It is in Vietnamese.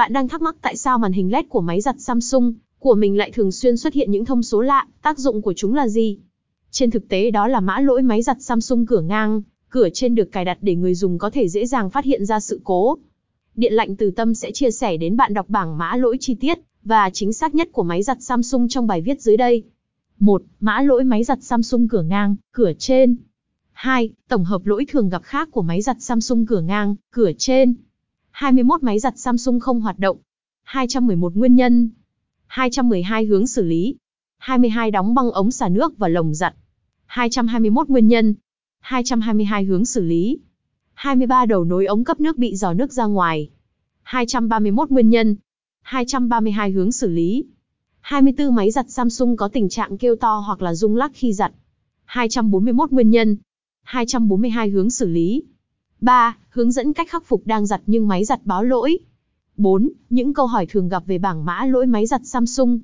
Bạn đang thắc mắc tại sao màn hình LED của máy giặt Samsung của mình lại thường xuyên xuất hiện những thông số lạ, tác dụng của chúng là gì? Trên thực tế đó là mã lỗi máy giặt Samsung cửa ngang, cửa trên được cài đặt để người dùng có thể dễ dàng phát hiện ra sự cố. Điện lạnh từ tâm sẽ chia sẻ đến bạn đọc bảng mã lỗi chi tiết và chính xác nhất của máy giặt Samsung trong bài viết dưới đây. 1. Mã lỗi máy giặt Samsung cửa ngang, cửa trên. 2. Tổng hợp lỗi thường gặp khác của máy giặt Samsung cửa ngang, cửa trên. 21 máy giặt Samsung không hoạt động. 211 nguyên nhân. 212 hướng xử lý. 22 đóng băng ống xả nước và lồng giặt. 221 nguyên nhân. 222 hướng xử lý. 23 đầu nối ống cấp nước bị dò nước ra ngoài. 231 nguyên nhân. 232 hướng xử lý. 24 máy giặt Samsung có tình trạng kêu to hoặc là rung lắc khi giặt. 241 nguyên nhân. 242 hướng xử lý. 3. Hướng dẫn cách khắc phục đang giặt nhưng máy giặt báo lỗi. 4. Những câu hỏi thường gặp về bảng mã lỗi máy giặt Samsung.